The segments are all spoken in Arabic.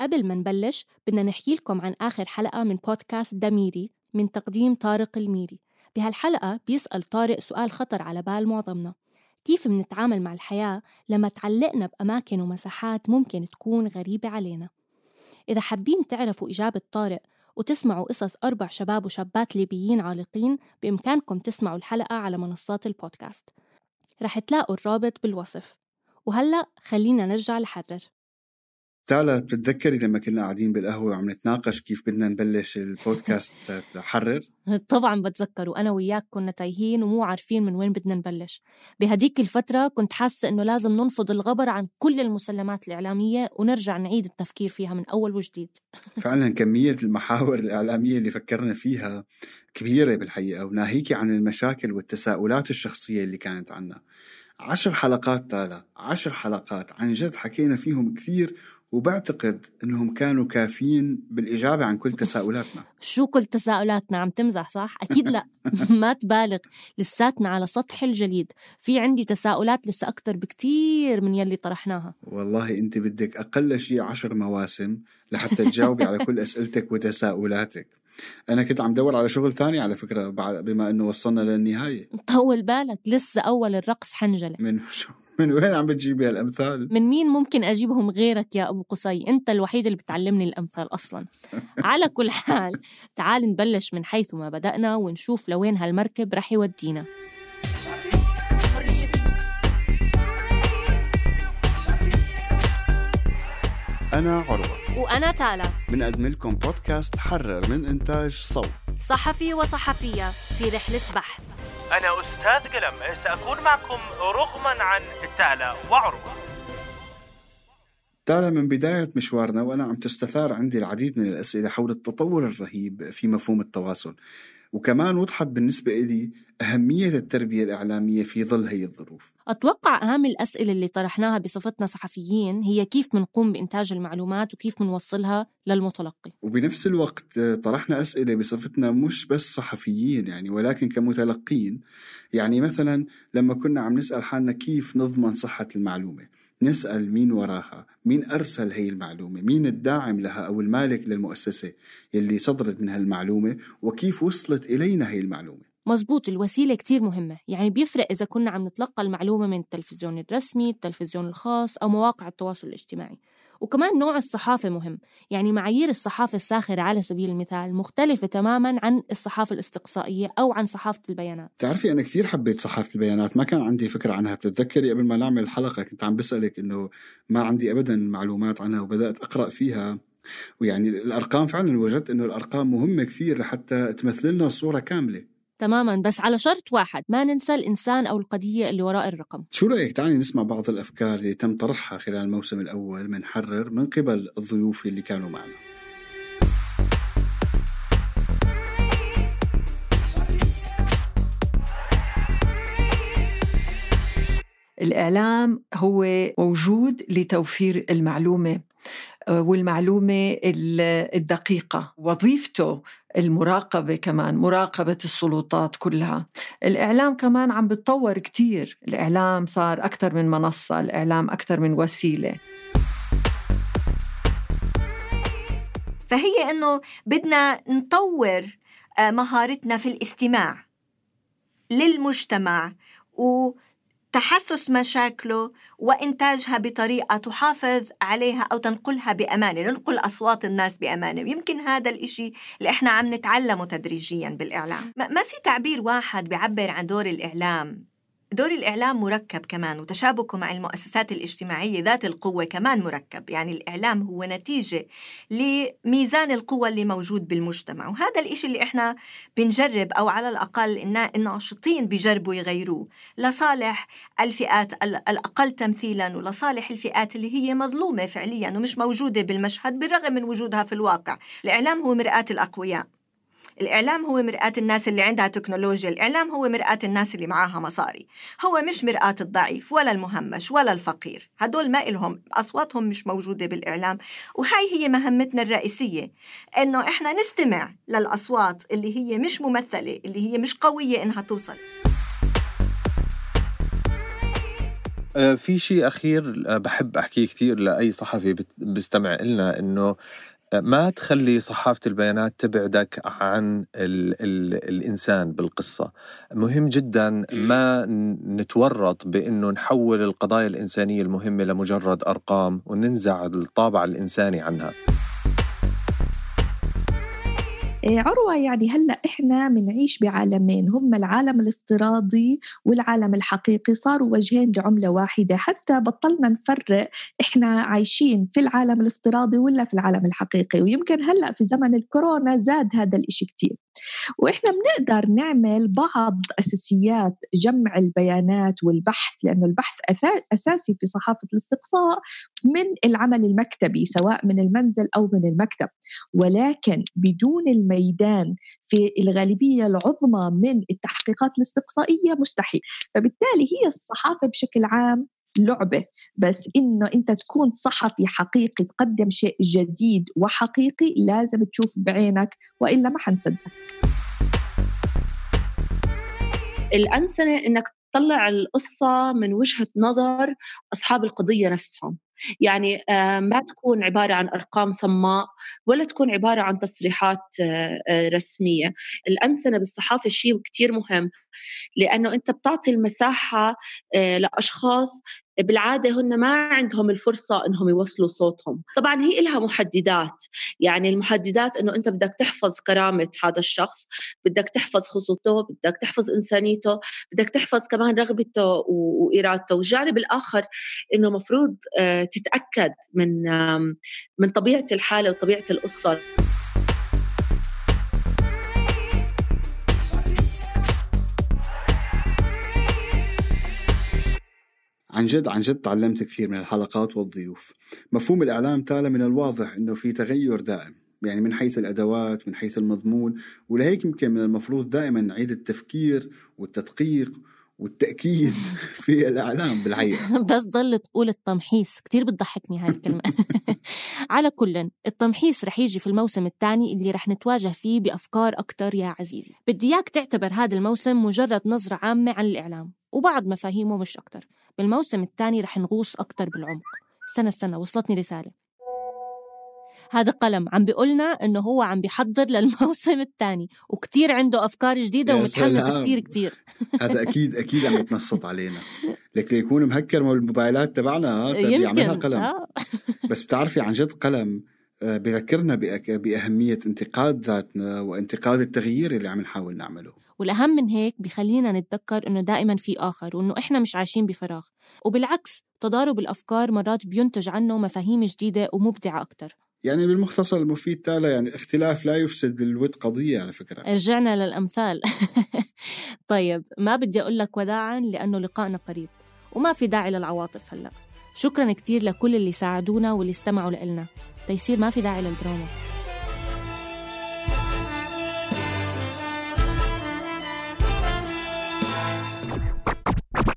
قبل ما نبلش بدنا نحكي لكم عن آخر حلقة من بودكاست دميري من تقديم طارق الميري. بهالحلقة بيسأل طارق سؤال خطر على بال معظمنا. كيف منتعامل مع الحياة لما تعلقنا بأماكن ومساحات ممكن تكون غريبة علينا؟ إذا حابين تعرفوا إجابة طارق وتسمعوا قصص أربع شباب وشابات ليبيين عالقين بإمكانكم تسمعوا الحلقة على منصات البودكاست. رح تلاقوا الرابط بالوصف. وهلأ خلينا نرجع لحرر. تالا بتتذكري لما كنا قاعدين بالقهوة وعم نتناقش كيف بدنا نبلش البودكاست حرر؟ طبعا بتذكر وأنا وياك كنا تايهين ومو عارفين من وين بدنا نبلش. بهديك الفترة كنت حاسة إنه لازم ننفض الغبر عن كل المسلمات الإعلامية ونرجع نعيد التفكير فيها من أول وجديد. فعلا كمية المحاور الإعلامية اللي فكرنا فيها كبيرة بالحقيقة وناهيكي عن المشاكل والتساؤلات الشخصية اللي كانت عنا. عشر حلقات تالا عشر حلقات عن جد حكينا فيهم كثير وبعتقد إنهم كانوا كافيين بالإجابة عن كل تساؤلاتنا. شو كل تساؤلاتنا؟ عم تمزح صح؟ أكيد لا. ما تبالغ. لساتنا على سطح الجليد. في عندي تساؤلات لسه أكثر بكتير من يلي طرحناها. والله أنت بدك أقل شيء عشر مواسم لحتى تجاوبي على كل أسئلتك وتساؤلاتك. أنا كنت عم دور على شغل ثاني على فكرة بما إنه وصلنا للنهاية. طول بالك. لسه أول الرقص حنجلة. من شو؟ من وين عم بتجيبي هالأمثال؟ من مين ممكن أجيبهم غيرك يا أبو قصي؟ أنت الوحيد اللي بتعلمني الأمثال أصلا. على كل حال تعال نبلش من حيث ما بدأنا ونشوف لوين هالمركب رح يودينا. أنا عروة وأنا تالا بنقدم لكم بودكاست حرر من إنتاج صوت صحفي وصحفية في رحلة بحث أنا أستاذ قلم سأكون معكم رغما عن تالا وعروة تالا من بداية مشوارنا وأنا عم تستثار عندي العديد من الأسئلة حول التطور الرهيب في مفهوم التواصل. وكمان وضحت بالنسبة إلي أهمية التربية الإعلامية في ظل هي الظروف. أتوقع أهم الأسئلة اللي طرحناها بصفتنا صحفيين هي كيف منقوم بإنتاج المعلومات وكيف منوصلها للمتلقي. وبنفس الوقت طرحنا أسئلة بصفتنا مش بس صحفيين يعني ولكن كمتلقين. يعني مثلا لما كنا عم نسأل حالنا كيف نضمن صحة المعلومة نسأل مين وراها؟ مين أرسل هي المعلومة؟ مين الداعم لها أو المالك للمؤسسة يلي صدرت من هالمعلومة؟ وكيف وصلت إلينا هي المعلومة؟ مزبوط الوسيلة كتير مهمة. يعني بيفرق إذا كنا عم نتلقى المعلومة من التلفزيون الرسمي التلفزيون الخاص أو مواقع التواصل الاجتماعي. وكمان نوع الصحافة مهم. يعني معايير الصحافة الساخرة على سبيل المثال مختلفة تماما عن الصحافة الاستقصائية أو عن صحافة البيانات. تعرفي أنا كثير حبيت صحافة البيانات ما كان عندي فكرة عنها. بتتذكري قبل ما نعمل الحلقة كنت عم بسألك إنه ما عندي أبدا معلومات عنها وبدأت أقرأ فيها. ويعني الأرقام فعلا وجدت إنه الأرقام مهمة كثير لحتى تمثل لنا الصورة كاملة. تماما بس على شرط واحد ما ننسى الإنسان أو القضية اللي وراء الرقم. شو رأيك؟ تعالي نسمع بعض الأفكار اللي تم طرحها خلال الموسم الأول من حرر من قبل الضيوف اللي كانوا معنا. الإعلام هو موجود لتوفير المعلومة. والمعلومة الدقيقة وظيفته المراقبة كمان مراقبة السلطات كلها. الإعلام كمان عم بتطور كتير. الإعلام صار أكثر من منصة الإعلام أكثر من وسيلة. فهي أنه بدنا نطور مهارتنا في الاستماع للمجتمع تحسس مشاكله وإنتاجها بطريقة تحافظ عليها أو تنقلها بأمانة ننقل أصوات الناس بأمانة. يمكن هذا الإشي اللي إحنا عم نتعلمه تدريجيا بالإعلام. ما في تعبير واحد بيعبر عن دور الإعلام دور الإعلام مركب كمان وتشابكه مع المؤسسات الاجتماعية ذات القوة كمان مركب. يعني الإعلام هو نتيجة لميزان القوة اللي موجود بالمجتمع وهذا الإشي اللي إحنا بنجرب أو على الأقل الناشطين بيجربوا يغيروه. لصالح الفئات الأقل تمثيلا ولصالح الفئات اللي هي مظلومة فعليا ومش موجودة بالمشهد بالرغم من وجودها في الواقع. الإعلام هو مرآة الأقوياء. الإعلام هو مرآة الناس اللي عندها تكنولوجيا الإعلام هو مرآة الناس اللي معاها مصاري. هو مش مرآة الضعيف ولا المهمش ولا الفقير. هدول ما إلهم أصواتهم مش موجودة بالإعلام. وهاي هي مهمتنا الرئيسية إنه إحنا نستمع للأصوات اللي هي مش ممثلة اللي هي مش قوية إنها توصل. آه، في شيء أخير آه، بحب أحكيه كثير لأي صحفي بيستمع إلنا إنه آه، ما تخلي صحافة البيانات تبعدك عن ال ال الإنسان بالقصة. مهم جدا ما ن- نتورط بأنه نحول القضايا الإنسانية المهمة لمجرد أرقام وننزع الطابع الإنساني عنها. إيه، عروة يعني هلأ إحنا منعيش بعالمين هم العالم الافتراضي والعالم الحقيقي صاروا وجهين لعملة واحدة حتى بطلنا نفرق إحنا عايشين في العالم الافتراضي ولا في العالم الحقيقي ويمكن هلأ في زمن الكورونا زاد هذا الإشي كتير. وإحنا بنقدر نعمل بعض أساسيات جمع البيانات والبحث لأنه البحث أساسي في صحافة الاستقصاء من العمل المكتبي سواء من المنزل أو من المكتب. ولكن بدون الميدان في الغالبية العظمى من التحقيقات الاستقصائية مستحيل. فبالتالي هي الصحافة بشكل عام لعبة بس إنه أنت تكون صحفي حقيقي تقدم شيء جديد وحقيقي لازم تشوف بعينك وإلا ما حنصدق الأنسنة إنك تطلع القصة من وجهة نظر أصحاب القضية نفسهم. يعني آه، ما تكون عبارة عن أرقام صماء ولا تكون عبارة عن تصريحات آه، آه، رسمية. الأنسنة بالصحافة شيء كتير مهم لأنه أنت بتعطي المساحة لأشخاص بالعادة هن ما عندهم الفرصة إنهم يوصلوا صوتهم. طبعا هي إلها محددات. يعني المحددات إنه أنت بدك تحفظ كرامة هذا الشخص بدك تحفظ خصوصيته بدك تحفظ إنسانيته بدك تحفظ كمان رغبته وإرادته. والجانب الآخر إنه مفروض آه، تتأكد من من طبيعة الحالة وطبيعة القصة. عن جد عن جد تعلمت كثير من الحلقات والضيوف. مفهوم الإعلام تالى من الواضح أنه في تغير دائم يعني من حيث الأدوات من حيث المضمون ولهيك يمكن من المفروض دائما نعيد التفكير والتدقيق والتأكيد في الإعلام بالحقيقة. بس ضل تقول التمحيص. كتير بتضحكني هاي الكلمة. على كل التمحيص رح يجي في الموسم الثاني اللي رح نتواجه فيه بأفكار أكتر يا عزيزي. بدي إياك تعتبر هذا الموسم مجرد نظرة عامة عن الإعلام وبعض مفاهيمه مش أكتر. بالموسم الثاني رح نغوص أكتر بالعمق. استنى استنى وصلتني رسالة. هذا قلم عم بيقولنا إنه هو عم بيحضر للموسم الثاني وكتير عنده أفكار جديدة ومتحمس. كتير كتير. هذا أكيد أكيد عم يتنصت علينا. لك ليكون مهكر الموبايلات تبعنا طيب يعملها يمكن قلم. آه. بس بتعرفي عن جد قلم آه، بذكرنا بأك- بأهمية انتقاد ذاتنا وانتقاد التغيير اللي عم نحاول نعمله. والأهم من هيك بخلينا نتذكر إنه دائما في آخر وإنه إحنا مش عايشين بفراغ. وبالعكس تضارب الأفكار مرات بينتج عنه مفاهيم جديدة ومبدعة أكتر. يعني بالمختصر المفيد تالا يعني الاختلاف لا يفسد الود قضية على فكرة. رجعنا للأمثال. طيب ما بدي أقول لك وداعا لأنه لقائنا قريب وما في داعي للعواطف هلأ. شكرا كتير لكل اللي ساعدونا واللي استمعوا لنا تيسير ما في داعي للدراما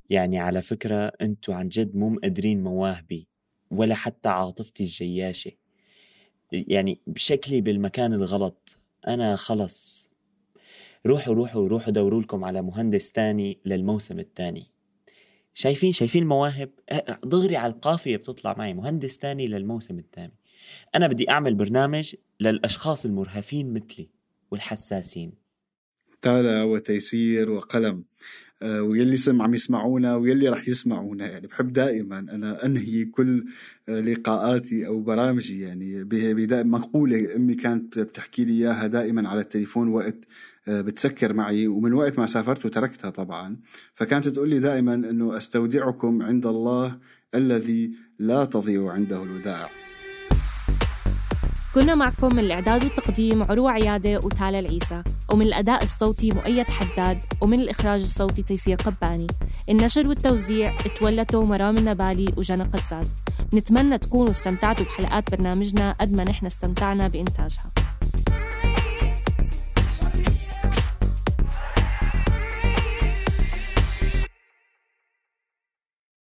يعني على فكرة أنتوا عن جد مو مقدرين مواهبي ولا حتى عاطفتي الجياشة. يعني بشكلي بالمكان الغلط أنا خلص. روحوا روحوا روحوا دوروا لكم على مهندس تاني للموسم الثاني شايفين شايفين المواهب دغري على القافية بتطلع معي مهندس تاني للموسم الثاني أنا بدي أعمل برنامج للأشخاص المرهفين مثلي والحساسين. تالا وتيسير وقلم. ويلي سم عم يسمعونا ويلي رح يسمعونا. يعني بحب دائما أنا أنهي كل آه، لقاءاتي أو برامجي. يعني مقوله أمي كانت بتحكي لي إياها دائما على التليفون وقت آه، بتسكر معي. ومن وقت ما سافرت وتركتها طبعا فكانت تقول لي دائما إنه أستودعكم عند الله الذي لا تضيع عنده الودائع كنا معكم من الإعداد والتقديم عروة عيادة وتالا العيسى ومن الأداء الصوتي مؤيد حداد ومن الإخراج الصوتي تيسير قباني. النشر والتوزيع تولته مرام النبالي وجنى قزاز. نتمنى تكونوا استمتعتوا بحلقات برنامجنا قد ما نحن استمتعنا بإنتاجها.